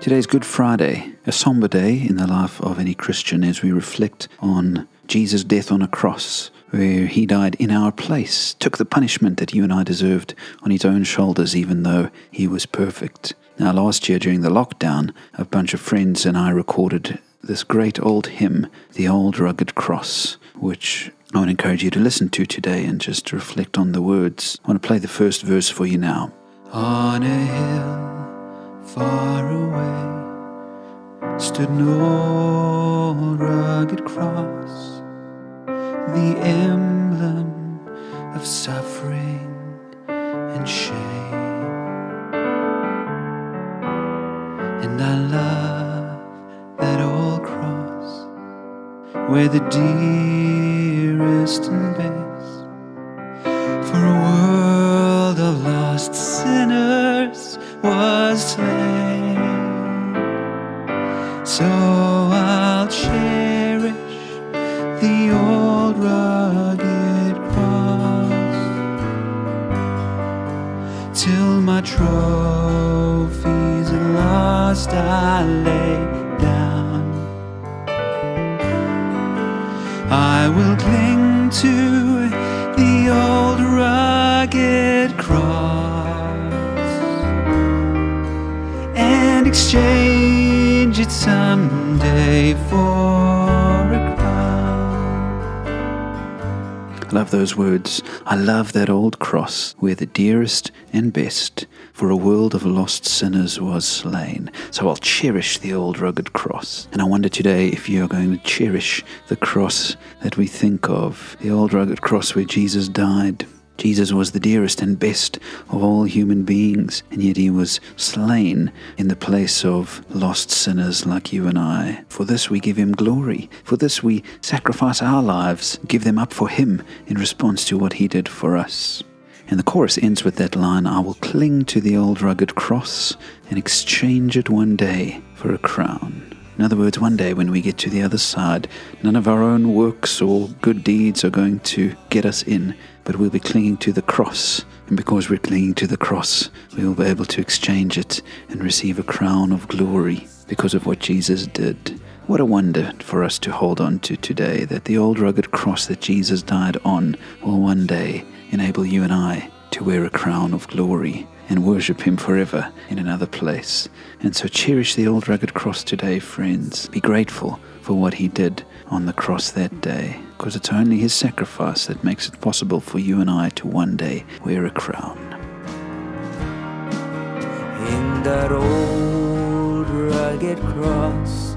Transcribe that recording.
Today's Good Friday, a somber day in the life of any Christian as we reflect on Jesus' death on a cross, where he died in our place, took the punishment that you and I deserved on his own shoulders, even though he was perfect. Now, last year during the lockdown, a bunch of friends and I recorded this great old hymn, The Old Rugged Cross, which I would encourage you to listen to today and just reflect on the words. I want to play the first verse for you now. On a hill far away stood an old rugged cross, the emblem of suffering and shame. And I love that old cross where the dearest in best for a world of lost sinners was slain. So I'll cherish the old rugged cross till my trophies at last I lay I will cling to the old rugged cross and exchange it someday for I love those words. I love that old cross where the dearest and best for a world of lost sinners was slain. So I'll cherish the old rugged cross. And I wonder today if you are going to cherish the cross that we think of, the old rugged cross where Jesus died. Jesus was the dearest and best of all human beings, and yet he was slain in the place of lost sinners like you and I. For this we give him glory. For this we sacrifice our lives, give them up for him in response to what he did for us. And the chorus ends with that line I will cling to the old rugged cross and exchange it one day for a crown. In other words, one day when we get to the other side, none of our own works or good deeds are going to get us in, but we'll be clinging to the cross. And because we're clinging to the cross, we will be able to exchange it and receive a crown of glory because of what Jesus did. What a wonder for us to hold on to today that the old rugged cross that Jesus died on will one day enable you and I to wear a crown of glory and worship Him forever in another place. And so cherish the old rugged cross today, friends. Be grateful for what He did on the cross that day, because it's only His sacrifice that makes it possible for you and I to one day wear a crown. in that old rugged cross